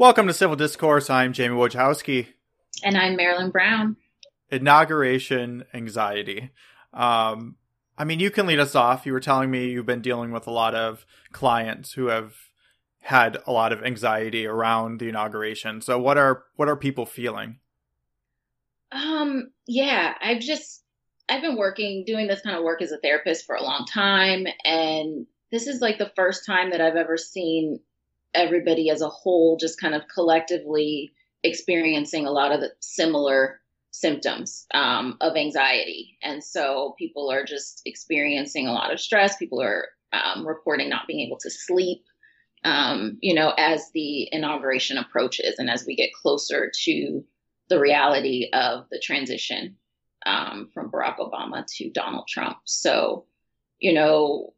Welcome to Civil Discourse. I'm Jamie Wojciechowski. And I'm Marilyn Brown. Inauguration anxiety. Um, I mean, you can lead us off. You were telling me you've been dealing with a lot of clients who have had a lot of anxiety around the inauguration. So, what are what are people feeling? Um, yeah, I've just I've been working doing this kind of work as a therapist for a long time, and this is like the first time that I've ever seen everybody as a whole just kind of collectively experiencing a lot of the similar symptoms um, of anxiety. And so people are just experiencing a lot of stress. People are um, reporting not being able to sleep, um, you know, as the inauguration approaches and as we get closer to the reality of the transition um, from Barack Obama to Donald Trump. So, you know,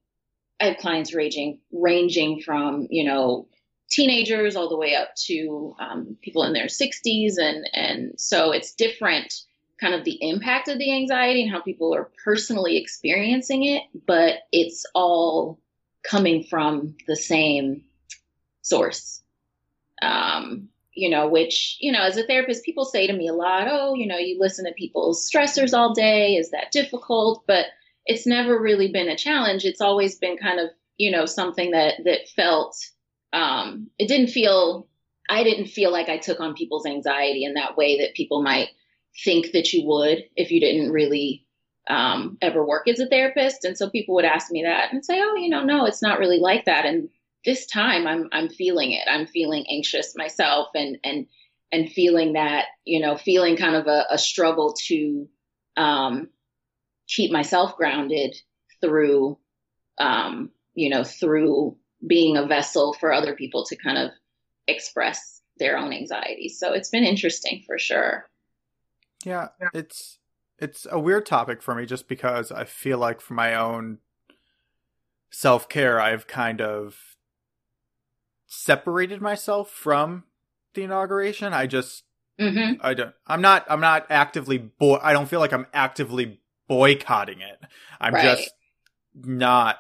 I have clients ranging ranging from you know teenagers all the way up to um, people in their 60s and and so it's different kind of the impact of the anxiety and how people are personally experiencing it but it's all coming from the same source. Um, you know which you know as a therapist people say to me a lot oh you know you listen to people's stressors all day is that difficult? But it's never really been a challenge. It's always been kind of you know something that that felt um, it didn't feel I didn't feel like I took on people's anxiety in that way that people might think that you would if you didn't really um, ever work as a therapist. And so people would ask me that and say, "Oh, you know, no, it's not really like that." And this time, I'm I'm feeling it. I'm feeling anxious myself, and and and feeling that you know, feeling kind of a, a struggle to um, keep myself grounded through um, you know through being a vessel for other people to kind of express their own anxiety. So it's been interesting for sure. Yeah, it's it's a weird topic for me just because I feel like for my own self-care I've kind of separated myself from the inauguration. I just mm-hmm. I don't I'm not I'm not actively boy I don't feel like I'm actively boycotting it. I'm right. just not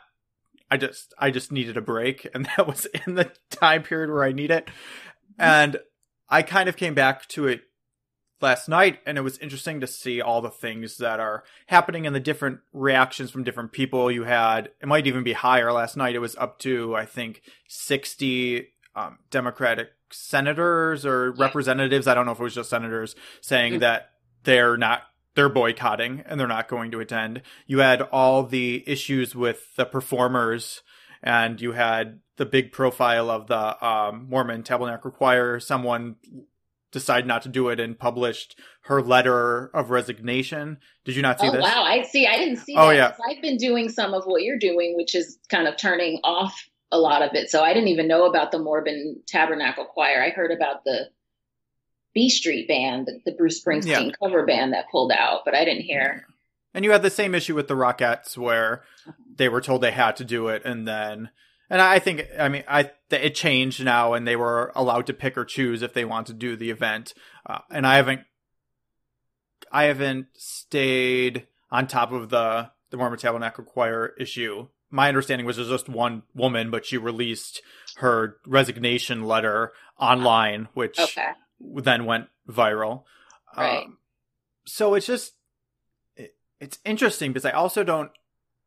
I just I just needed a break and that was in the time period where I need it. And I kind of came back to it last night and it was interesting to see all the things that are happening and the different reactions from different people you had it might even be higher last night it was up to i think 60 um, democratic senators or representatives i don't know if it was just senators saying mm-hmm. that they're not they're boycotting and they're not going to attend. You had all the issues with the performers, and you had the big profile of the um, Mormon Tabernacle Choir. Someone decided not to do it and published her letter of resignation. Did you not see oh, this? Wow, I see. I didn't see. Oh that, yeah, I've been doing some of what you're doing, which is kind of turning off a lot of it. So I didn't even know about the Mormon Tabernacle Choir. I heard about the B Street band, the Bruce Springsteen yeah. cover band that pulled out, but I didn't hear. And you had the same issue with the Rockettes where they were told they had to do it, and then, and I think, I mean, I it changed now, and they were allowed to pick or choose if they want to do the event. Uh, and I haven't, I haven't stayed on top of the the Mormon Tabernacle Choir issue. My understanding was there's just one woman, but she released her resignation letter online, which okay then went viral. Right. Um, so it's just it, it's interesting because I also don't.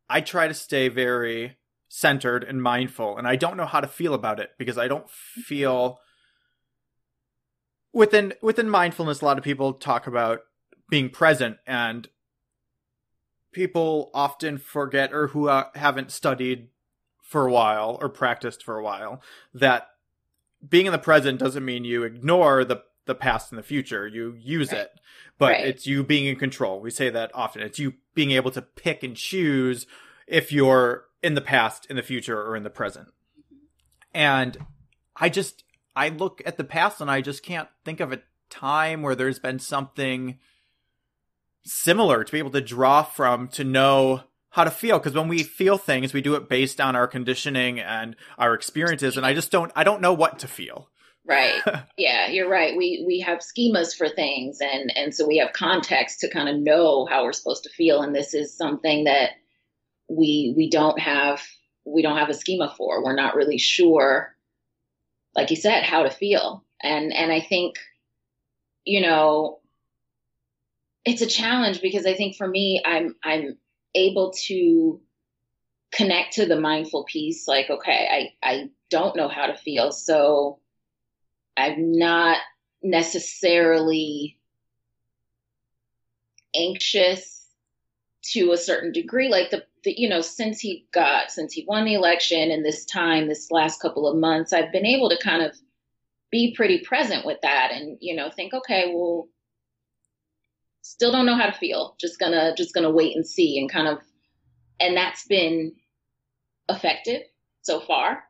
I try to stay very centered and mindful, and I don't know how to feel about it because I don't feel within within mindfulness. A lot of people talk about being present, and people often forget or who uh, haven't studied for a while or practiced for a while that being in the present doesn't mean you ignore the the past and the future. You use right. it, but right. it's you being in control. We say that often. It's you being able to pick and choose if you're in the past, in the future, or in the present. Mm-hmm. And I just I look at the past and I just can't think of a time where there's been something similar to be able to draw from to know how to feel because when we feel things we do it based on our conditioning and our experiences and i just don't i don't know what to feel right. Yeah you're right. We we have schemas for things and and so we have context to kind of know how we're supposed to feel and this is something that we we don't have we don't have a schema for. We're not really sure like you said how to feel. And and I think, you know, it's a challenge because I think for me, I'm I'm able to connect to the mindful piece. Like, okay, I I don't know how to feel, so I'm not necessarily anxious to a certain degree. Like the, the, you know, since he got, since he won the election and this time, this last couple of months, I've been able to kind of be pretty present with that and, you know, think, okay, well, still don't know how to feel. Just gonna, just gonna wait and see and kind of, and that's been effective so far.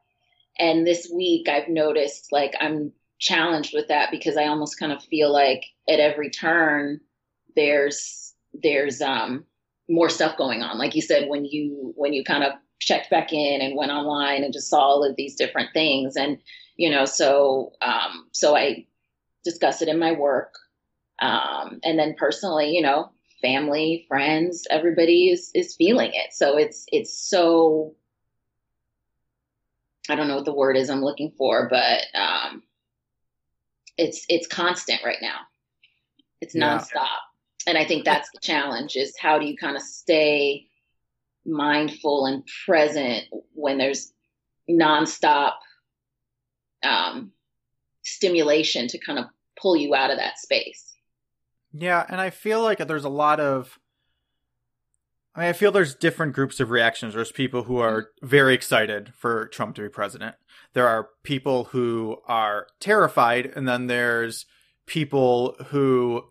And this week I've noticed like I'm challenged with that because I almost kind of feel like at every turn there's there's um more stuff going on. Like you said, when you when you kind of checked back in and went online and just saw all of these different things, and you know, so um, so I discuss it in my work, um, and then personally, you know, family, friends, everybody is is feeling it. So it's it's so I don't know what the word is I'm looking for, but um, it's it's constant right now. It's nonstop. Yeah. And I think that's the challenge is how do you kind of stay mindful and present when there's nonstop um, stimulation to kind of pull you out of that space. Yeah, and I feel like there's a lot of I mean, I feel there's different groups of reactions. There's people who are very excited for Trump to be president. There are people who are terrified, and then there's people who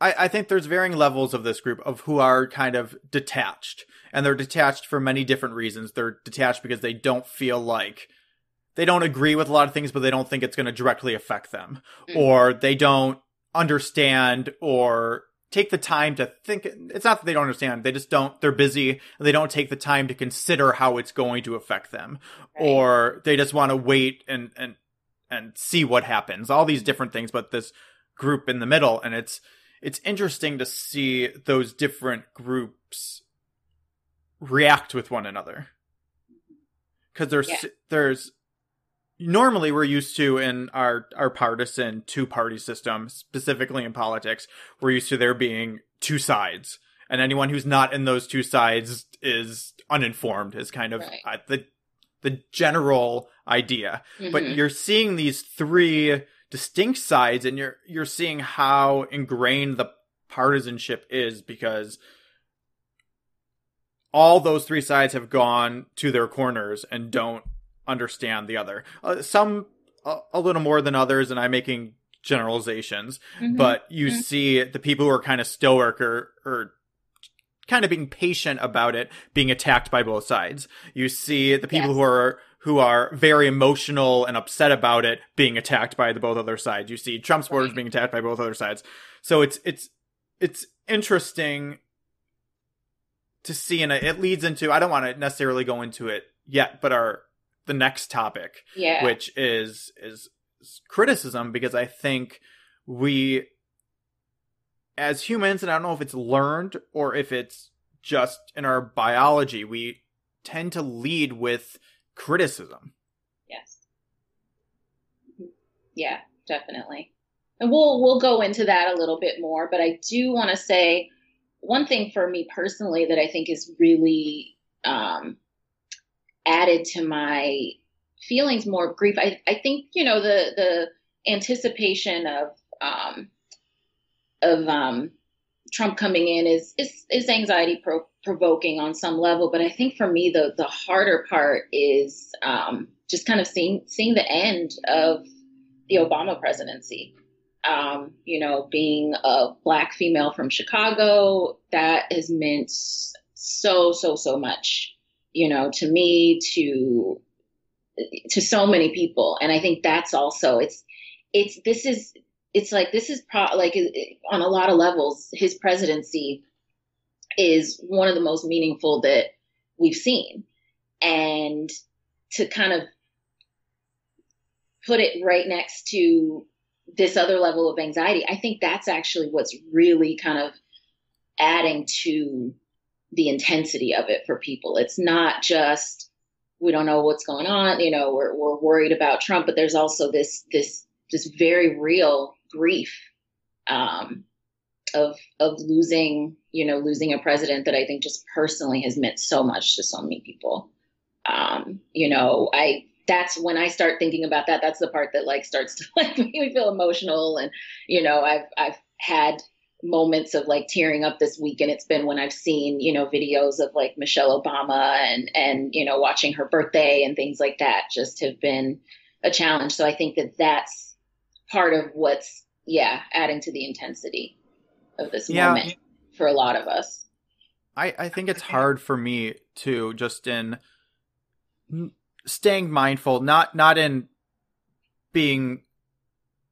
I, I think there's varying levels of this group of who are kind of detached. And they're detached for many different reasons. They're detached because they don't feel like they don't agree with a lot of things, but they don't think it's going to directly affect them. Mm. Or they don't understand or take the time to think. It's not that they don't understand. They just don't, they're busy and they don't take the time to consider how it's going to affect them. Right. Or they just want to wait and, and, and see what happens. All these different things, but this group in the middle. And it's, it's interesting to see those different groups react with one another because there's yeah. there's normally we're used to in our our partisan two party system specifically in politics we're used to there being two sides and anyone who's not in those two sides is uninformed is kind of right. uh, the the general idea mm-hmm. but you're seeing these three distinct sides and you're you're seeing how ingrained the partisanship is because all those three sides have gone to their corners and don't understand the other. Uh, some a, a, little more than others, and I'm making generalizations, mm-hmm. but you mm-hmm. see the people who are kind of stoic or, or kind of being patient about it being attacked by both sides. You see the people yes. who are who are very emotional and upset about it being attacked by the both other sides. You see Trump supporters right. being attacked by both other sides. So it's it's it's interesting to see and it leads into I don't want to necessarily go into it yet, but our the next topic, yeah. which is is criticism because I think we as humans and I don't know if it's learned or if it's just in our biology, we tend to lead with criticism. Yes. Yeah, definitely. And we'll we'll go into that a little bit more, but I do want to say one thing for me personally that I think is really um, added to my feelings more grief. I, I think you know the the anticipation of um, of um, Trump coming in is is, is anxiety pro- provoking on some level. But I think for me, the the harder part is um, just kind of seeing seeing the end of the Obama presidency. Um, you know, being a black female from Chicago, that has meant so so so much. You know, to me, to to so many people, and I think that's also it's it's this is it's like this is pro- like on a lot of levels his presidency is one of the most meaningful that we've seen. And to kind of put it right next to this other level of anxiety i think that's actually what's really kind of adding to the intensity of it for people it's not just we don't know what's going on. You know, we're we're worried about Trump, but there's also this this this very real grief um, of of losing you know losing a president that I think just personally has meant so much to so many people. Um, you know, I that's when I start thinking about that. That's the part that like starts to like make me feel emotional, and you know, I've I've had moments of like tearing up this week and it's been when I've seen, you know, videos of like Michelle Obama and and you know watching her birthday and things like that just have been a challenge. So I think that that's part of what's yeah, adding to the intensity of this yeah. moment for a lot of us. I I think it's hard for me to just in staying mindful, not not in being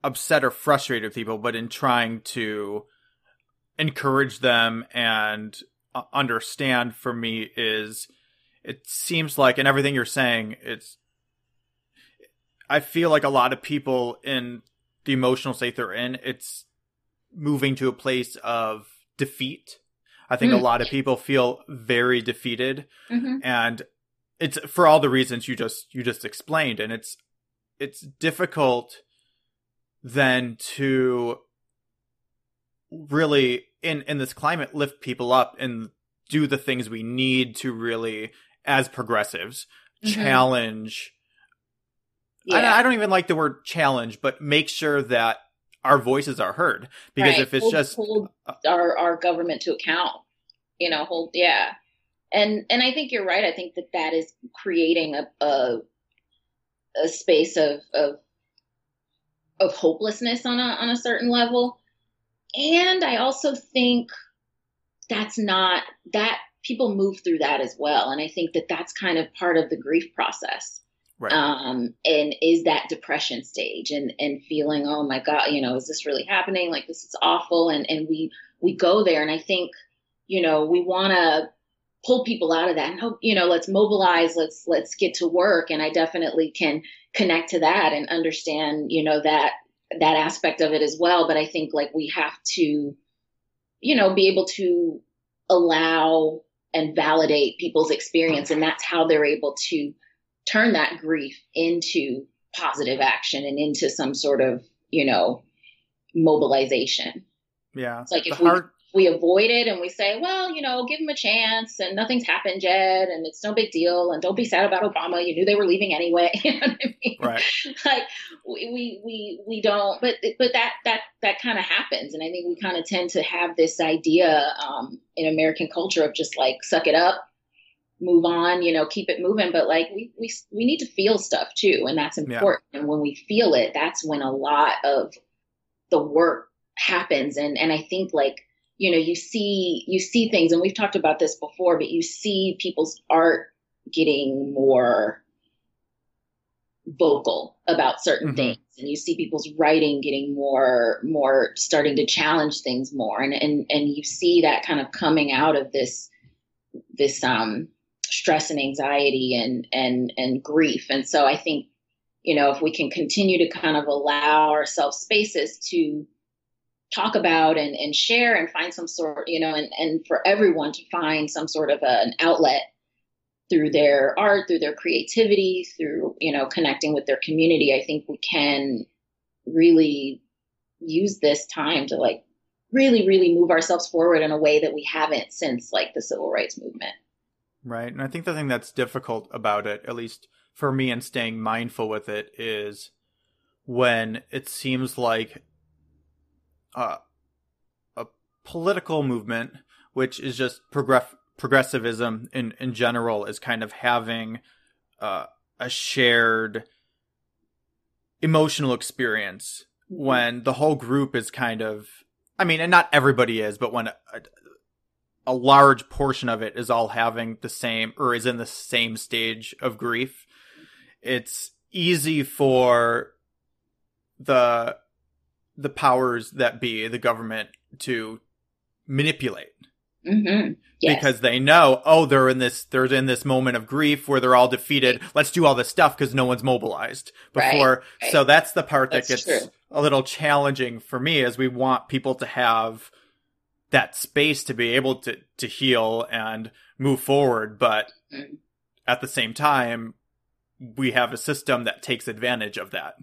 upset or frustrated with people, but in trying to encourage them and uh, understand for me is it seems like and everything you're saying it's I feel like a lot of people in the emotional state they're in, it's moving to a place of defeat. I think mm. a lot of people feel very defeated mm-hmm. and it's for all the reasons you just you just explained and it's it's difficult then to really in in this climate lift people up and do the things we need to really as progressives mm-hmm. challenge yeah. I, I, don't even like the word challenge but make sure that our voices are heard because right. if it's hold, just hold our our government to account you know hold yeah and and i think you're right i think that that is creating a a, a space of of of hopelessness on a on a certain level and I also think that's not that people move through that as well. And I think that that's kind of part of the grief process. Right. Um, and is that depression stage and, and feeling, oh my God, you know, is this really happening? Like this is awful. And, and we, we go there. And I think, you know, we want to pull people out of that and hope, you know, let's mobilize, let's, let's get to work. And I definitely can connect to that and understand, you know, that that aspect of it as well. But I think like we have to, you know, be able to allow and validate people's experience. And that's how they're able to turn that grief into positive action and into some sort of, you know, mobilization. Yeah. It's like if we we avoid it and we say, well, you know, give them a chance and nothing's happened yet and it's no big deal and don't be sad about Obama. You knew they were leaving anyway. you know what I mean? Right. Like we, we, we, we don't, but, but that, that, that kind of happens. And I think we kind of tend to have this idea um, in American culture of just like suck it up, move on, you know, keep it moving. But like we, we, we need to feel stuff too. And that's important. Yeah. And when we feel it, that's when a lot of the work happens. And, and I think like, you know, you see you see things, and we've talked about this before, but you see people's art getting more vocal about certain mm-hmm. things and you see people's writing getting more more starting to challenge things more and and and you see that kind of coming out of this this um stress and anxiety and and and grief and so i think you know if we can continue to kind of allow ourselves spaces to talk about and, and share and find some sort, you know, and, and for everyone to find some sort of a, an outlet through their art, through their creativity, through, you know, connecting with their community, I think we can really use this time to like really, really move ourselves forward in a way that we haven't since like the civil rights movement. Right. And I think the thing that's difficult about it, at least for me and staying mindful with it, is when it seems like uh, a political movement, which is just progress- progressivism in, in general, is kind of having uh, a shared emotional experience when the whole group is kind of I mean, and not everybody is, but when a, a, large portion of it is all having the same or is in the same stage of grief, it's easy for the the powers that be, the government, to manipulate. Mm-hmm. Yes. Because they know, oh, they're in this, they're in this moment of grief where they're all defeated. Let's do all this stuff because no one's mobilized before. Right, right. So that's the part that that's gets true. a little challenging for me as we want people to have that space to be able to, to heal and move forward. But mm-hmm. at the same time, we have a system that takes advantage of that.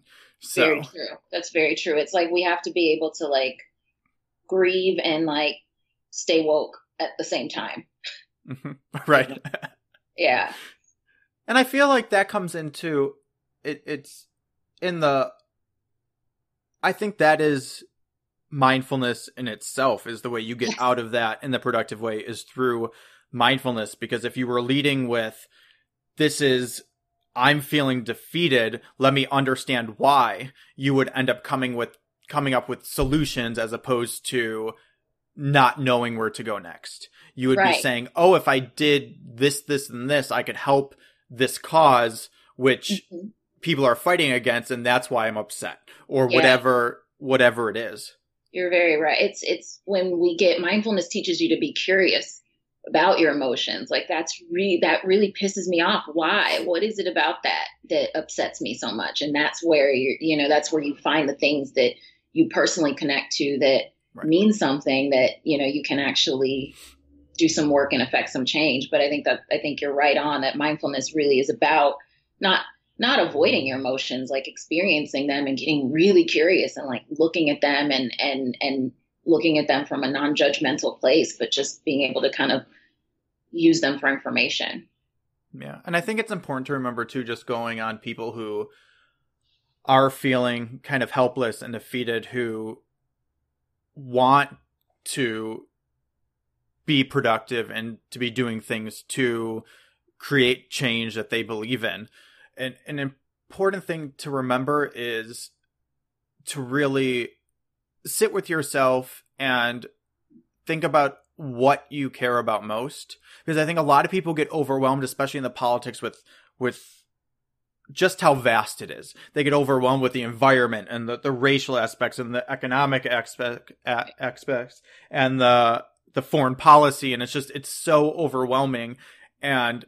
So very true. That's very true. It's like we have to be able to like grieve and like stay woke at the same time. Mm-hmm. right. yeah. And I feel like that comes into it it's in the I think that is mindfulness in itself is the way you get out of that in the productive way is through mindfulness because if you were leading with this is I'm feeling defeated, let me understand why, you would end up coming with coming up with solutions as opposed to not knowing where to go next. You would right. be saying, "Oh, if I did this this and this, I could help this cause which mm-hmm. people are fighting against and that's why I'm upset." Or yeah. whatever whatever it is. You're very right. It's it's when we get mindfulness teaches you to be curious about your emotions. Like that's really that really pisses me off. Why? What is it about that that upsets me so much? And that's where you you know that's where you find the things that you personally connect to that right. mean something that you know you can actually do some work and affect some change. But I think that I think you're right on that mindfulness really is about not not avoiding your emotions, like experiencing them and getting really curious and like looking at them and and and looking at them from a non-judgmental place, but just being able to kind of use them for information. Yeah. And I think it's important to remember too, just going on people who are feeling kind of helpless and defeated, who want to be productive and to be doing things to create change that they believe in. And an important thing to remember is to really sit with yourself and think about what you care about most. Because i think a lot of people get overwhelmed especially in the politics with with just how vast it is. They get overwhelmed with the environment and the, the racial aspects and the economic aspect aspects and the the foreign policy. And it's just it's so overwhelming. And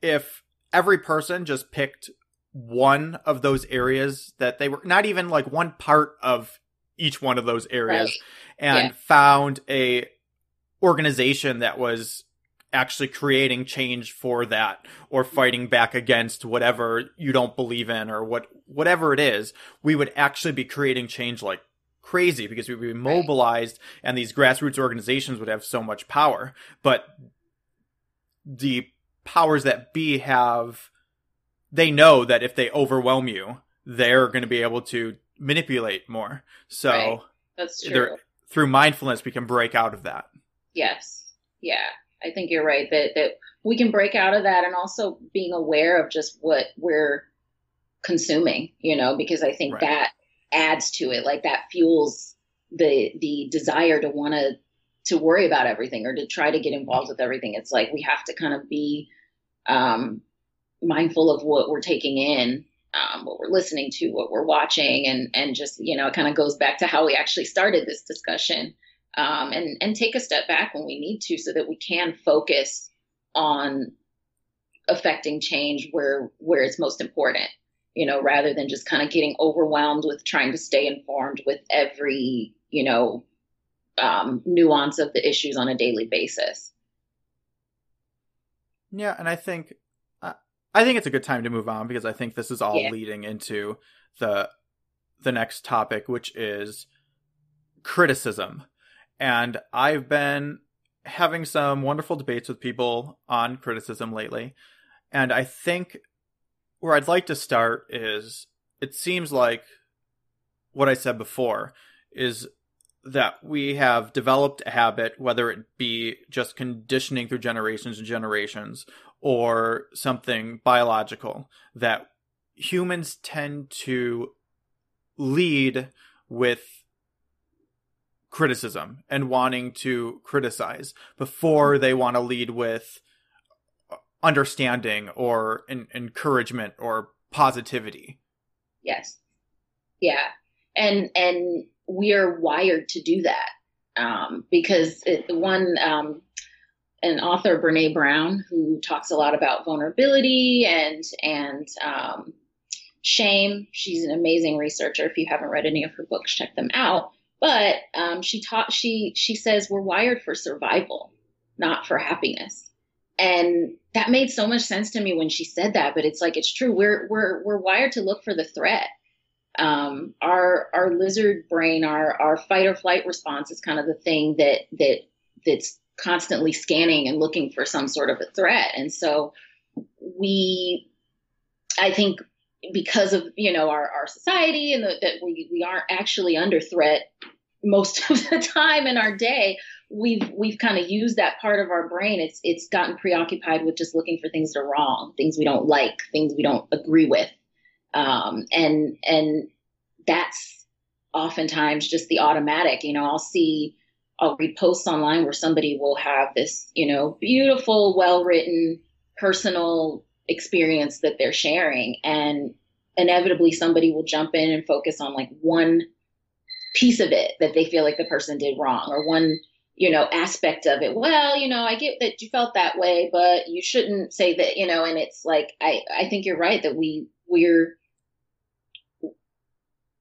if every person just picked one of those areas that they were not even like one part of each one of those areas right. and yeah. found a organization that was actually creating change for that or mm-hmm. fighting back against whatever you don't believe in or what whatever it is we would actually be creating change like crazy because we'd be mobilized and these grassroots organizations would have so much power but the powers that be have they know that if they overwhelm you they're going to be able to manipulate more. So right. that's true. Through mindfulness, we can break out of that. Yes. Yeah. I think you're right that, that we can break out of that and also being aware of just what we're consuming, you know, because I think right. that adds to it. Like that fuels the, the desire to want to, to worry about everything or to try to get involved with everything. It's like we have to kind of be, um, mindful of what we're taking in um, what we're listening to, what we're watching, and and just you know, it kind of goes back to how we actually started this discussion, um, and and take a step back when we need to, so that we can focus on affecting change where where it's most important, you know, rather than just kind of getting overwhelmed with trying to stay informed with every you know um, nuance of the issues on a daily basis. Yeah, and I think I think it's a good time to move on because I think this is all yeah. leading into the the next topic, which is criticism. And I've been having some wonderful debates with people on criticism lately. And I think where I'd like to start is it seems like what I said before is that we have developed a habit, whether it be just conditioning through generations and generations, or something biological that humans tend to lead with criticism and wanting to criticize before they want to lead with understanding or encouragement or positivity. Yes. Yeah. And and we are wired to do that. Um, because it, one um, an author, Brene Brown, who talks a lot about vulnerability and and um, shame. She's an amazing researcher. If you haven't read any of her books, check them out. But um, she taught she she says we're wired for survival, not for happiness. and that made so much sense to me when she said that but it's like it's true we're we're we're wired to look for the threat um, our our lizard brain our our fight or flight response is kind of the thing that that that's constantly scanning and looking for some sort of a threat. And so we i think because of you know our, our society and the, that we, we aren't actually under threat most of the time in our day we've we've kind of used that part of our brain. It's it's gotten preoccupied with just looking for things that are wrong things we don't like things we don't agree with. Um, and and that's oftentimes just the automatic. You know i'll see i'll read posts online where somebody will have this you know beautiful well written personal experience that they're sharing. And inevitably somebody will jump in and focus on like one piece of it that they feel like the person did wrong or one you know aspect of it. Well you know i get that you felt that way but you shouldn't say that you know and it's like i i think you're right that we we're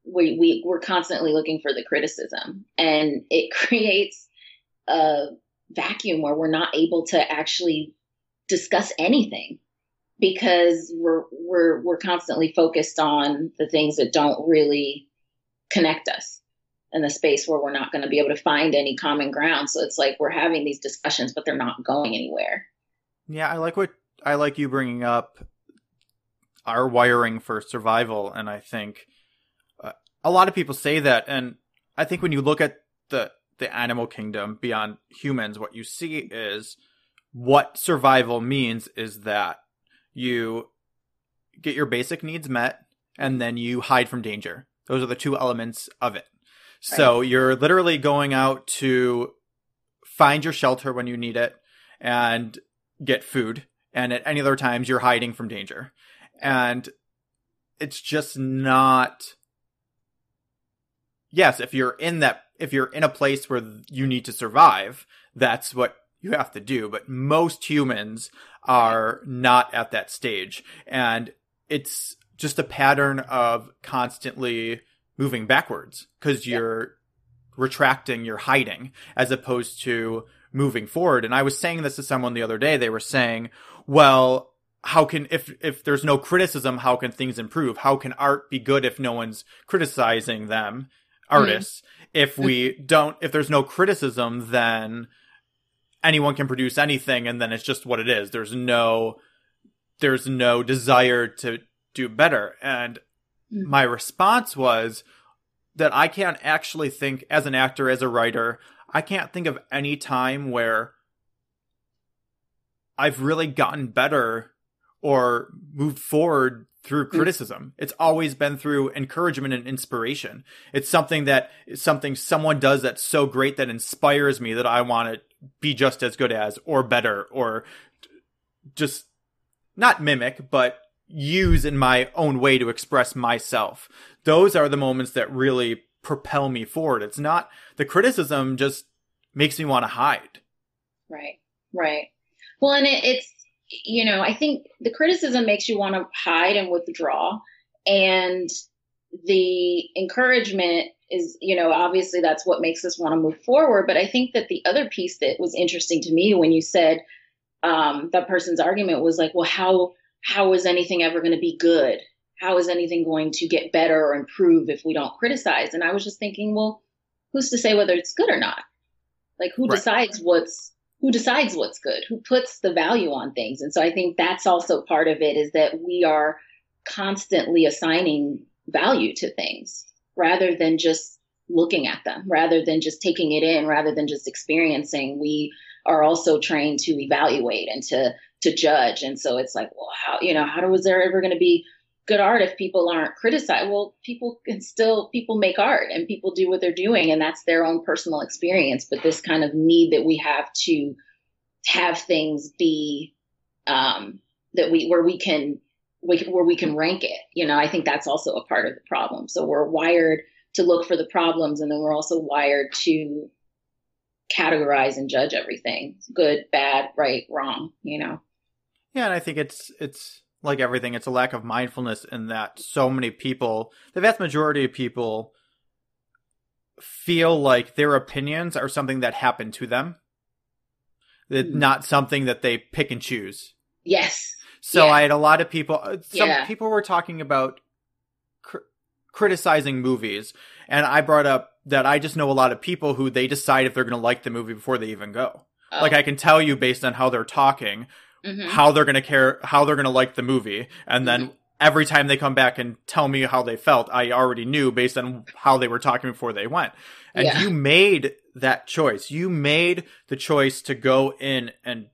we, we we're constantly looking for the criticism. And it creates a vacuum where we're not able to actually discuss anything because we're we're we're constantly focused on the things that don't really connect us in the space where we're not going to be able to find any common ground. So it's like we're having these discussions but they're not going anywhere. Yeah i like what i like you bringing up our wiring for survival. And i think a lot of people say that and i think when you look at the the animal kingdom beyond humans what you see is what survival means is that you get your basic needs met and then you hide from danger. Those are the two elements of it. So right. you're literally going out to find your shelter when you need it and get food. And at any other times, you're hiding from danger. And it's just not. Yes, if you're in that, if you're in a place where you need to survive, that's what you have to do. But most humans are not at that stage. And it's just a pattern of constantly moving backwards because you're yeah. retracting, you're hiding as opposed to moving forward. And I was saying this to someone the other day. They were saying, well, how can if if there's no criticism how can things improve how can art be good if no one's criticizing them artists mm-hmm. if we don't if there's no criticism then anyone can produce anything and then it's just what it is. There's no there's no desire to do better. And mm. my response was that I can't actually think as an actor, as a writer, I can't think of any time where I've really gotten better or moved forward through criticism. It's always been through encouragement and inspiration. It's something that something someone does that's so great that inspires me that I want to be just as good as or better or just not mimic but use in my own way to express myself those are the moments that really propel me forward it's not the criticism just makes me want to hide right right well and it, it's you know i think the criticism makes you want to hide and withdraw and the encouragement is, you know, obviously that's what makes us want to move forward. But I think that the other piece that was interesting to me when you said um, that person's argument was like, well, how how is anything ever going to be good? How is anything going to get better or improve if we don't criticize? And I was just thinking, well, who's to say whether it's good or not? Like, who right. decides what's who decides what's good? Who puts the value on things? And so I think that's also part of it is that we are constantly assigning value to things rather than just looking at them, rather than just taking it in, rather than just experiencing. We are also trained to evaluate and to to judge. And so it's like, well, how you know, how was there ever going to be good art if people aren't criticized? Well, people can still people make art and people do what they're doing, and that's their own personal experience. But this kind of need that we have to have things be um, that we where we can where we can rank it. You know, I think that's also a part of the problem. So we're wired to look for the problems, and then we're also wired to categorize and judge everything good, bad, right, wrong. You know. Yeah, and I think it's it's like everything. It's a lack of mindfulness in that so many people, the vast majority of people, feel like their opinions are something that happened to them That mm-hmm. not something that they pick and choose. Yes. So yeah. I had a lot of people. Uh, some yeah. people were talking about cr- criticizing movies, and I brought up that I just know a lot of people who they decide if they're going to like the movie before they even go. Oh. Like I can tell you based on how they're talking, mm-hmm. how they're going to care, how they're going to like the movie, and mm-hmm. then every time they come back and tell me how they felt, I already knew based on how they were talking before they went. And yeah. you made that choice. You made the choice to go in and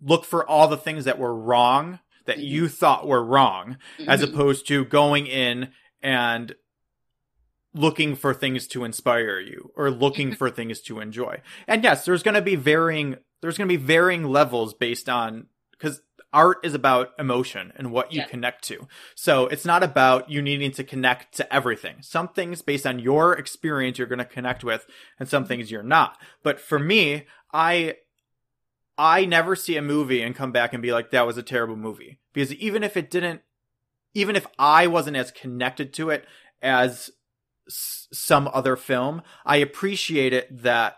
look for all the things that were wrong that mm-hmm. you thought were wrong, mm-hmm. as opposed to going in and looking for things to inspire you or looking mm-hmm. for things to enjoy. And yes, there's going to be varying there's going to be varying levels based on cuz art is about emotion and what you yeah. connect to. So it's not about you needing to connect to everything. Some things based on your experience you're going to connect with and some things you're not. But for me, I I never see a movie and come back and be like that was a terrible movie because even if it didn't even if I wasn't as connected to it as s- some other film, I appreciate it that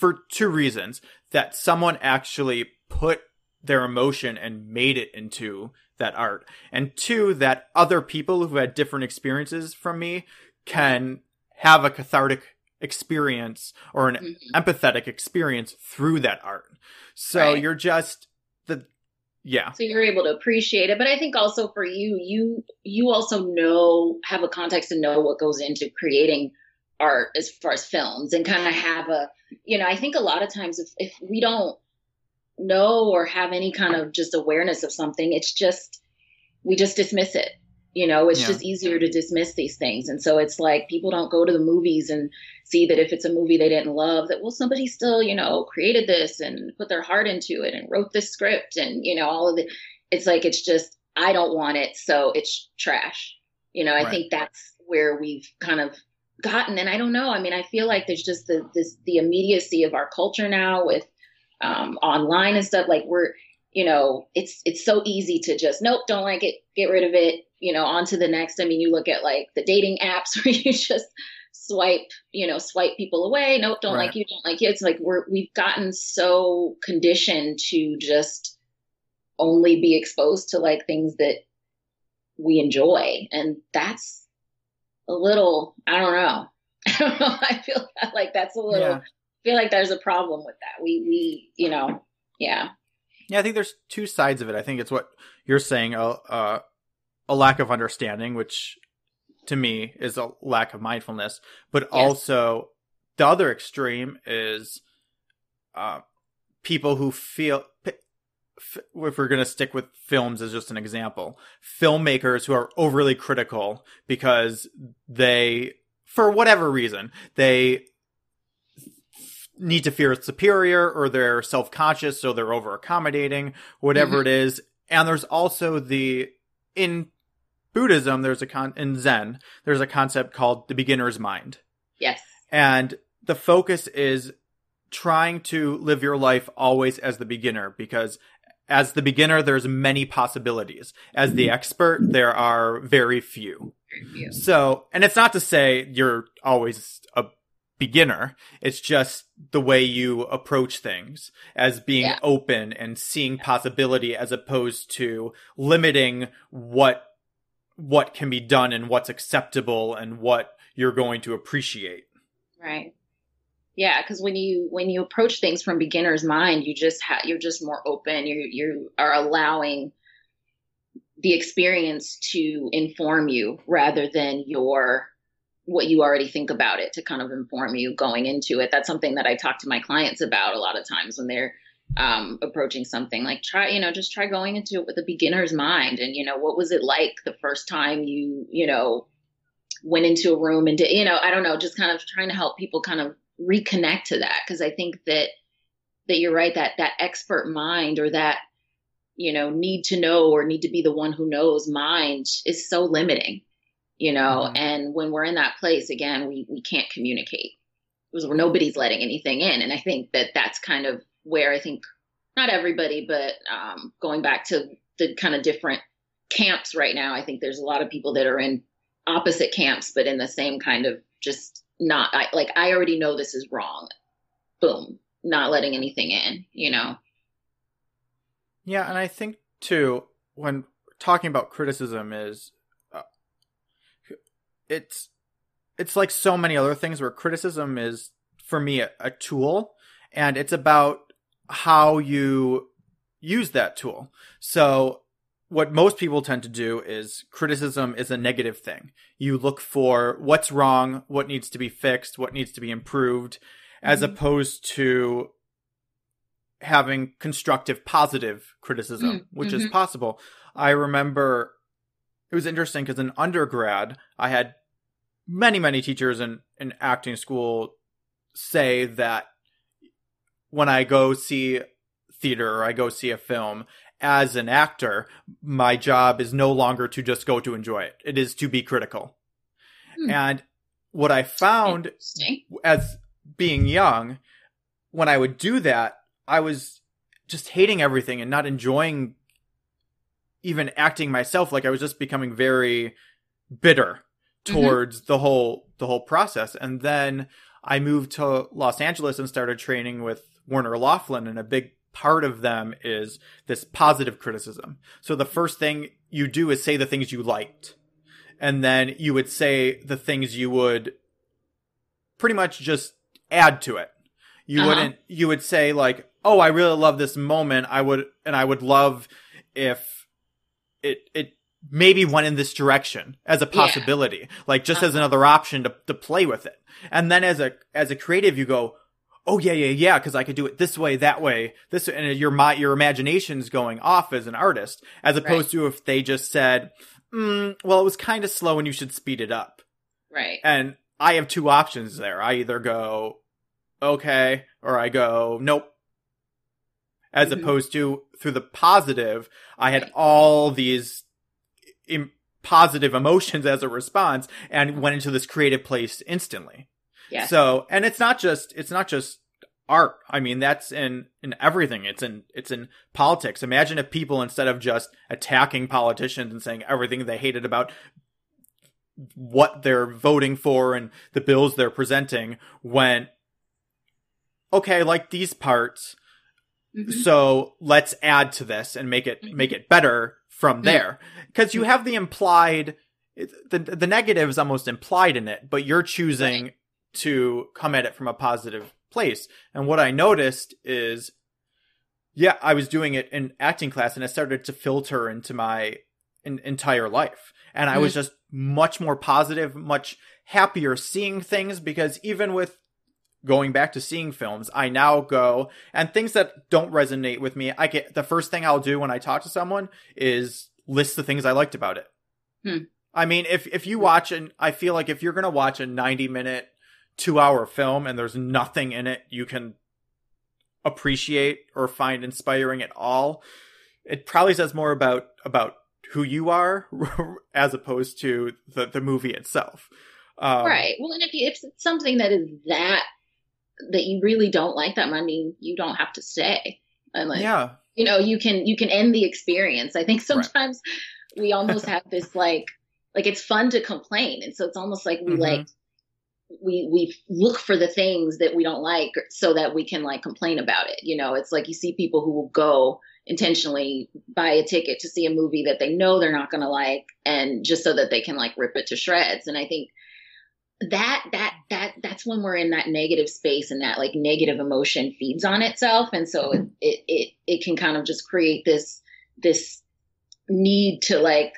for two reasons that someone actually put their emotion and made it into that art. And two, that other people who had different experiences from me can have a cathartic experience or an mm-hmm. empathetic experience through that art. So right. you're just the yeah. So you're able to appreciate it, but I think also for you, you you also know have a context and know what goes into creating art as far as films and kind of have a you know, I think a lot of times if if we don't know or have any kind of just awareness of something. It's just, we just dismiss it. You know, it's yeah. just easier to dismiss these things. And so it's like people don't go to the movies and see that if it's a movie they didn't love, that, well, somebody still, you know, created this and put their heart into it and wrote this script and, you know, all of it. It's like, it's just, I don't want it. So it's trash. You know, I right. think that's where we've kind of gotten. And I don't know. I mean, I feel like there's just the, this, the immediacy of our culture now with, um, online and stuff. Like we're, you know, it's it's so easy to just nope, don't like it, get rid of it. You know, on to the next. I mean, you look at like the dating apps where you just swipe, you know, swipe people away. Nope, don't right. like you, don't like you. It's like we're we've gotten so conditioned to just only be exposed to like things that we enjoy, and that's a little. I don't know. I don't know. I feel like that's a little. Yeah feel like there's a problem with that. We we you know yeah. Yeah, I think there's two sides of it. I think it's what you're saying a uh, a lack of understanding, which to me is a lack of mindfulness, but yes. also the other extreme is uh, people who feel if we're going to stick with films as just an example, filmmakers who are overly critical because they, for whatever reason, they need to fear superior or they're self-conscious so they're over accommodating whatever mm-hmm. it is. And there's also the in buddhism there's a con in zen there's a concept called the beginner's mind. Yes. And the focus is trying to live your life always as the beginner because as the beginner there's many possibilities as the mm-hmm. expert there are very few. very few so and it's not to say you're always a beginner. It's just the way you approach things as being yeah. open and seeing possibility as opposed to limiting what what can be done and what's acceptable and what you're going to appreciate. Right. Yeah, because when you when you approach things from beginner's mind, you just you're just more open. You you are allowing the experience to inform you rather than your what you already think about it to kind of inform you going into it. That's something that I talk to my clients about a lot of times when they're um, approaching something like try, you know, just try going into it with a beginner's mind. And, you know, what was it like the first time you, you know, went into a room and did, you know, I don't know, just kind of trying to help people kind of reconnect to that. Cause I think that, that you're right, that, that expert mind or that, you know, need to know or need to be the one who knows mind is so limiting you know mm-hmm. and when we're in that place again we we can't communicate because nobody's letting anything in and i think that that's kind of where i think not everybody but um, going back to the kind of different camps right now i think there's a lot of people that are in opposite camps but in the same kind of just not I, like i already know this is wrong boom not letting anything in, you know. Yeah, and I think too when talking about criticism is uh, it's it's like so many other things where criticism is for me a, a tool and it's about how you use that tool. So what most people tend to do is criticism is a negative thing. You look for what's wrong, what needs to be fixed, what needs to be improved, mm-hmm. as opposed to having constructive, positive criticism, mm-hmm. which is mm-hmm. possible. I remember it was interesting because in undergrad, I had many, many teachers in, in acting school say that when I go see theater or I go see a film, as an actor, my job is no longer to just go to enjoy it. It is to be critical. Hmm. And what I found as being young, when I would do that, I was just hating everything and not enjoying even acting myself. Like I was just becoming very bitter mm-hmm. towards mm-hmm. the whole the whole process. And then I moved to Los Angeles and started training with Warner Loughlin, and a big part of them is this positive criticism. So the first thing you do is say the things you liked. And then you would say the things you would pretty much just add to it. You uh-huh. wouldn't, you would say like, oh, I really love this moment. I would, and I would love if it, it maybe went in this direction as a possibility, yeah. like just uh-huh. as another option to, to play with it. And then as a, as a creative, you go, oh yeah, yeah, yeah, because I could do it this way, that way, this, and your my your imagination's going off as an artist, as opposed right. to if they just said, mm, well, it was kind of slow and you should speed it up, right? And I have two options there. I either go, okay, or I go, nope. As mm-hmm. opposed to through the positive, I had all these Im- positive emotions as a response and went into this creative place instantly. Yeah. So, and it's not just it's not just art. I mean, that's in in everything. It's in it's in politics. Imagine if people instead of just attacking politicians and saying everything they hated about what they're voting for and the bills they're presenting went okay, I like these parts. Mm-hmm. So let's add to this and make it mm-hmm. make it better from mm-hmm. there because you have the implied the the negative is almost implied in it, but you're choosing to come at it from a positive place. And what I noticed is, yeah, I was doing it in acting class and it started to filter into my in, entire life. And I mm-hmm. was just much more positive, much happier seeing things because even with going back to seeing films, I now go and things that don't resonate with me, I get the first thing I'll do when I talk to someone is list the things I liked about it. Hmm. I mean, if if you watch and I feel like if you're going to watch a 90 minute two hour film and there's nothing in it you can appreciate or find inspiring at all, it probably says more about about who you are as opposed to the the movie itself. Um, right. Well, and if, you, if it's something that is that that you really don't like that, I mean, you don't have to stay. And like, yeah, you know, you can you can end the experience. I think sometimes right. we almost have this like like it's fun to complain, and so it's almost like we mm-hmm. like we we look for the things that we don't like so that we can like complain about it you know? It's like you see people who will go intentionally buy a ticket to see a movie that they know they're not going to like and just so that they can like rip it to shreds. And i think that that that that's when we're in that negative space and that like negative emotion feeds on itself. And so it it it, it can kind of just create this this need to like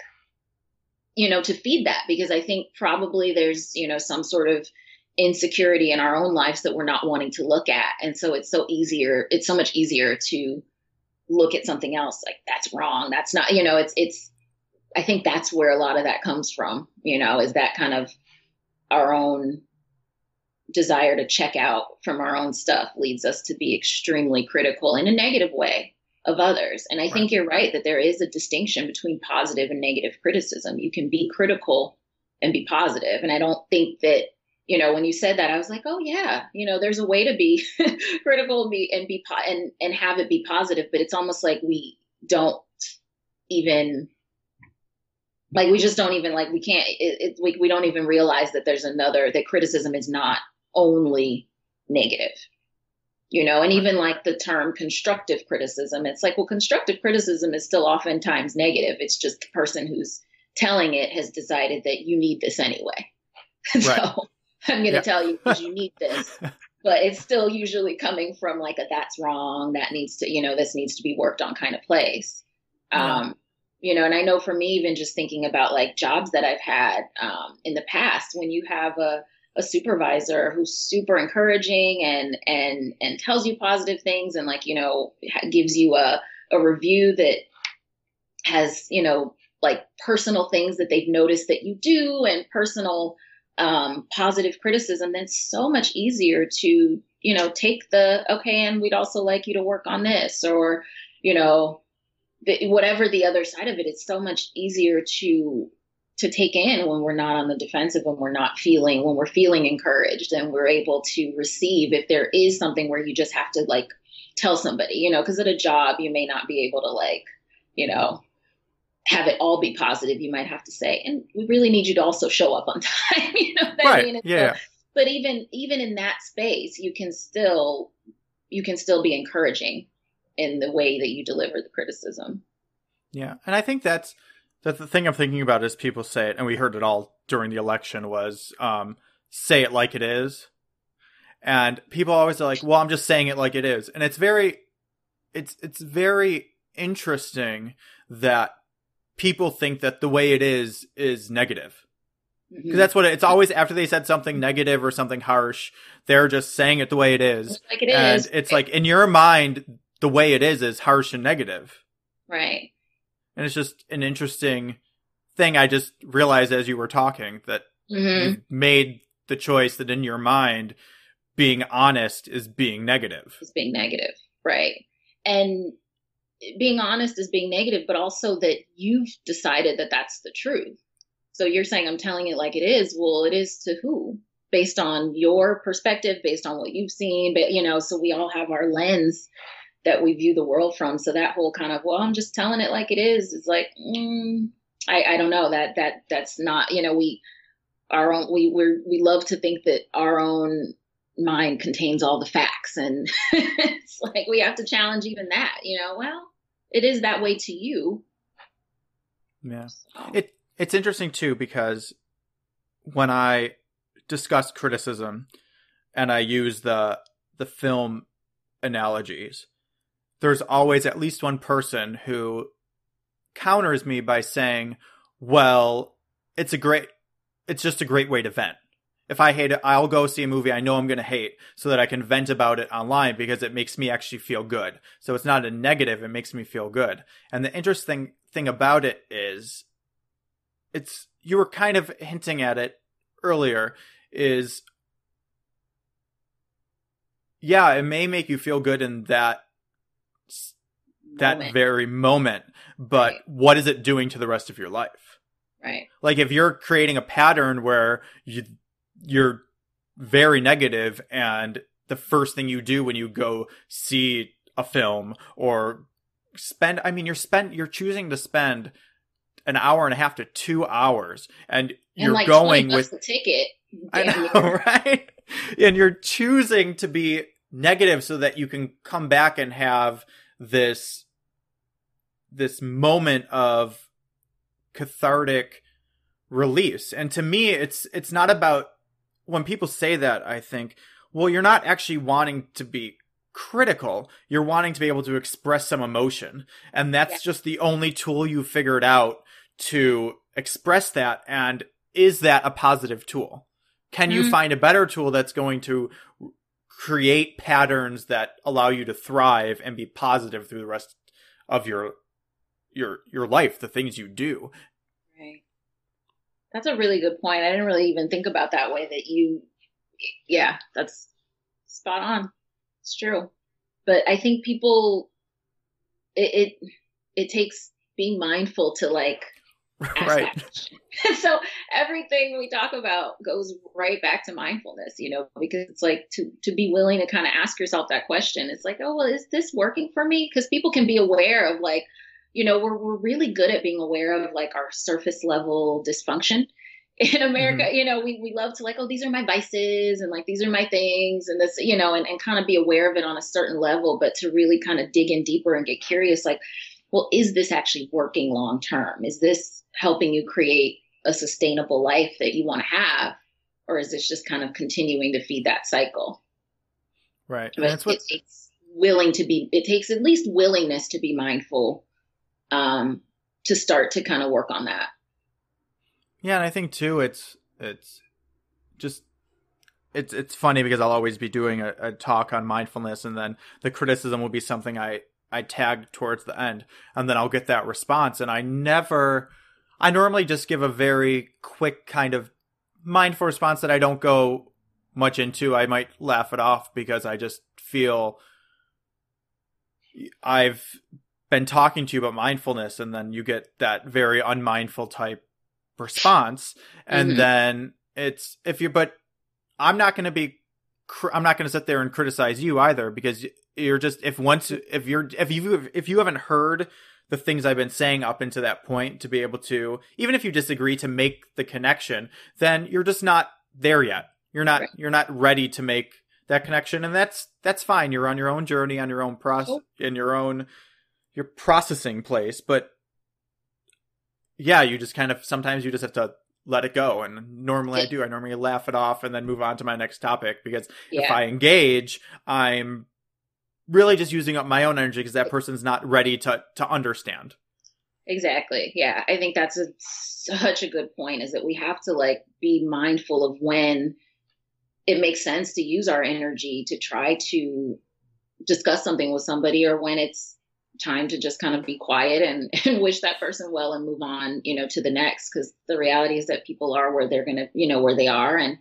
you know, to feed that because I think probably there's, you know, some sort of insecurity in our own lives that we're not wanting to look at. And so it's so easier, it's so much easier to look at something else like that's wrong. That's not, you know, it's, it's, I think that's where a lot of that comes from, you know, is that kind of our own desire to check out from our own stuff leads us to be extremely critical in a negative way of others. And I right. think you're right that there is a distinction between positive and negative criticism. You can be critical and be positive. And I don't think that, you know, when you said that, I was like, oh yeah, you know, there's a way to be critical and be and be po- and and have it be positive. But it's almost like we don't even like we just don't even like we can't it, it, we, we don't even realize that there's another that criticism is not only negative you know, and even like the term constructive criticism, it's like, well, constructive criticism is still oftentimes negative. It's just the person who's telling it has decided that you need this anyway. Right. so I'm going to tell you because you need this. but it's still usually coming from like a that's wrong, that needs to, you know, this needs to be worked on kind of place. Yeah. Um, you know, and I know for me, even just thinking about like jobs that I've had um, in the past, when you have a a supervisor who's super encouraging and and and tells you positive things and like you know gives you a a review that has you know like personal things that they've noticed that you do and personal um, positive criticism then so much easier to you know take the okay and we'd also like you to work on this or you know the, whatever the other side of it it's so much easier to to take in when we're not on the defensive, when we're not feeling, when we're feeling encouraged and we're able to receive if there is something where you just have to like tell somebody, you know, because at a job, you may not be able to like, you know, have it all be positive. You might have to say, and we really need you to also show up on time. you know right. I mean? yeah. So, but even even in that space, you can still you can still be encouraging in the way that you deliver the criticism. Yeah, and I think that's the, the thing I'm thinking about is people say it, and we heard it all during the election was um, say it like it is. And people always are like, well, I'm just saying it like it is. And it's very, it's, it's very interesting that people think that the way it is is negative. Because mm-hmm. that's what it, it's always after they said something negative or something harsh, they're just saying it the way it is. Like it and is. it's like in your mind, the way it is is harsh and negative. Right. And it's just an interesting thing I just realized as you were talking that mm-hmm. you made the choice that in your mind being honest is being negative. Is being negative, right? And being honest is being negative, but also that you've decided that that's the truth. So you're saying I'm telling it like it is. Well, it is to who? Based on your perspective, based on what you've seen, but you know, so we all have our lens that we view the world from. So that whole kind of, well, I'm just telling it like it is, It's like, mm, I, I don't know that, that, that's not, you know, we, our own, we, we we love to think that our own mind contains all the facts. And it's like, we have to challenge even that, you know, well, it is that way to you. Yeah. So. It, it's interesting too, because when I discuss criticism and I use the, the film analogies, there's always at least one person who counters me by saying, well, it's a great, it's just a great way to vent. If I hate it, I'll go see a movie I know I'm going to hate so that I can vent about it online because it makes me actually feel good. So it's not a negative, it makes me feel good. And the interesting thing about it is it's, you were kind of hinting at it earlier, is yeah, it may make you feel good in that that moment. very moment, but right. what is it doing to the rest of your life? Right. Like if you're creating a pattern where you you're very negative and the first thing you do when you go see a film or spend I mean you're spend you're choosing to spend an hour and a half to 2 hours and, and you're like going with the ticket. I know, right? And you're choosing to be negative so that you can come back and have this this moment of cathartic release. And to me it's it's not about when people say that I think well you're not actually wanting to be critical. You're wanting to be able to express some emotion. And that's yeah. just the only tool you figured out to express that. And is that a positive tool? Can mm-hmm. you find a better tool that's going to create patterns that allow you to thrive and be positive through the rest of your your your life the things you do that's a really good point i didn't really even think about that way that you yeah that's spot on it's true but i think people it it, it takes being mindful to like right. so everything we talk about goes right back to mindfulness, you know, because it's like to to be willing to kind of ask yourself that question. It's like, oh well, is this working for me? Because people can be aware of like, you know, we're we're really good at being aware of like our surface level dysfunction. in America, mm-hmm. you know, we, we love to like, oh, these are my vices and like these are my things and this, you know, and, and kind of be aware of it on a certain level, but to really kind of dig in deeper and get curious, like, well, is this actually working long term? Is this helping you create a sustainable life that you want to have? Or is this just kind of continuing to feed that cycle? Right. But that's what it takes willing to be, it takes at least willingness to be mindful um, to start to kind of work on that. Yeah, and I think too, it's it's just it's it's funny because I'll always be doing a, a, talk on mindfulness, and then the criticism will be something I I tag towards the end, and then I'll get that response, and I never, I normally just give a very quick kind of mindful response that I don't go much into. I might laugh it off because I just feel I've been talking to you about mindfulness, and then you get that very unmindful type response and mm-hmm. then it's if you but i'm not going to be i'm not going to sit there and criticize you either because you're just if once if you're if you if you haven't heard the things i've been saying up into that point to be able to even if you disagree to make the connection then you're just not there yet you're not right. you're not ready to make that connection and that's that's fine you're on your own journey on your own process in your own your processing place but yeah, you just kind of sometimes you just have to let it go. And normally. I do. I normally laugh it off and then move on to my next topic because yeah. if I engage, I'm really just using up my own energy because that person's not ready to to understand. Exactly. Yeah, I think that's a, such a good point. Is that we have to like be mindful of when it makes sense to use our energy to try to discuss something with somebody, or when it's time to just kind of be quiet and, and wish that person well and move on, you know, to the next. Cause the reality is that people are where they're to, you know, where they are. And,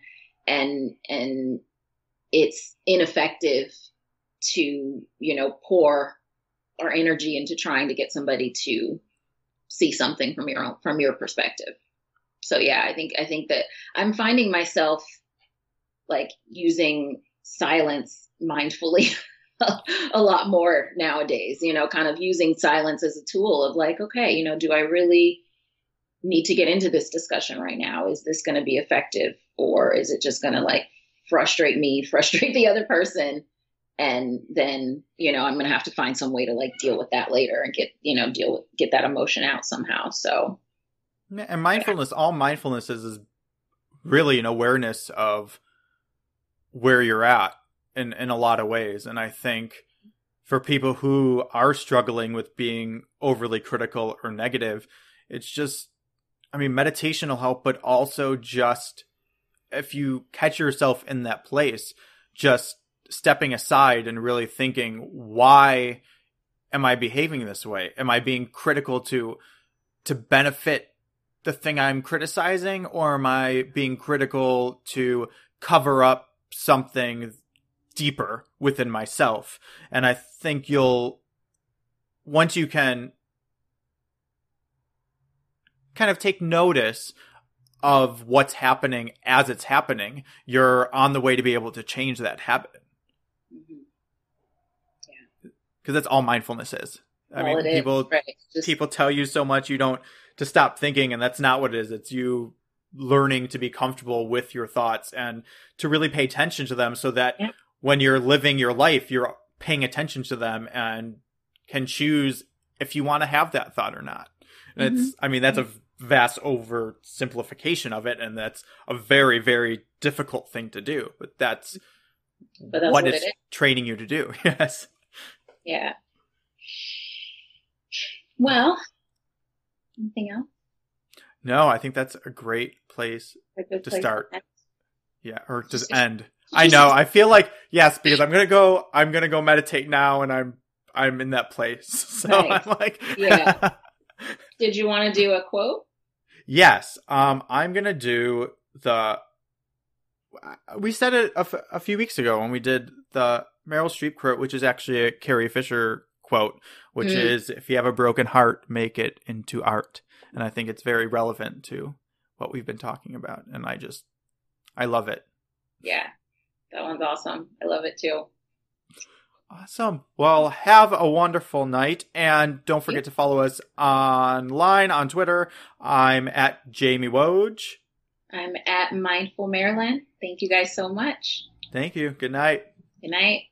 and, and it's ineffective to, you know, pour our energy into trying to get somebody to see something from your own, from your perspective. So yeah, I think, I think that I'm finding myself like using silence mindfully a lot more nowadays, you know, kind of using silence as a tool of like, okay, you know, do I really need to get into this discussion right now? Is this going to be effective or is it just going to like frustrate me, frustrate the other person? And then, you know, I'm going to have to find some way to like deal with that later and get, you know, deal with, get that emotion out somehow. So, and mindfulness, all mindfulness is, is really an awareness of where you're at in in a lot of ways. And i think for people who are struggling with being overly critical or negative it's just i mean meditation will help but also just if you catch yourself in that place just stepping aside and really thinking why am i behaving this way? Am i being critical to to benefit the thing i'm criticizing or am i being critical to cover up something deeper within myself. And I think you'll, once you can kind of take notice of what's happening as it's happening, you're on the way to be able to change that habit. Because mm-hmm. that's all mindfulness is. I all mean, people right. Just... people tell you so much you don't to stop thinking, and that's not what it is. It's you learning to be comfortable with your thoughts and to really pay attention to them, so that yeah when you're living your life, you're paying attention to them and can choose if you want to have that thought or not. And mm-hmm. it's, I mean, that's a vast oversimplification of it, and that's a very, very difficult thing to do. But that's, but that's what, what it's training you to do. yes. Yeah. Well, anything else? No, I think that's a great place a to start. To yeah, or to end. I know. I feel like yes, because I'm gonna go. I'm gonna go meditate now, and I'm I'm in that place. So I'm like, yeah. Did you want to do a quote? Yes. Um, I'm gonna do the. We said it a, f- a few weeks ago when we did the Meryl Streep quote, which is actually a Carrie Fisher quote, which mm. is "If you have a broken heart, make it into art." And I think it's very relevant to what we've been talking about, and I just, I love it. Yeah, that one's awesome. I love it too. Awesome. Well, have a wonderful night. And don't forget to follow us online on Twitter. I'm at Jamie Woj. I'm at Mindful Maryland. Thank you guys so much. Thank you. Good night. Good night.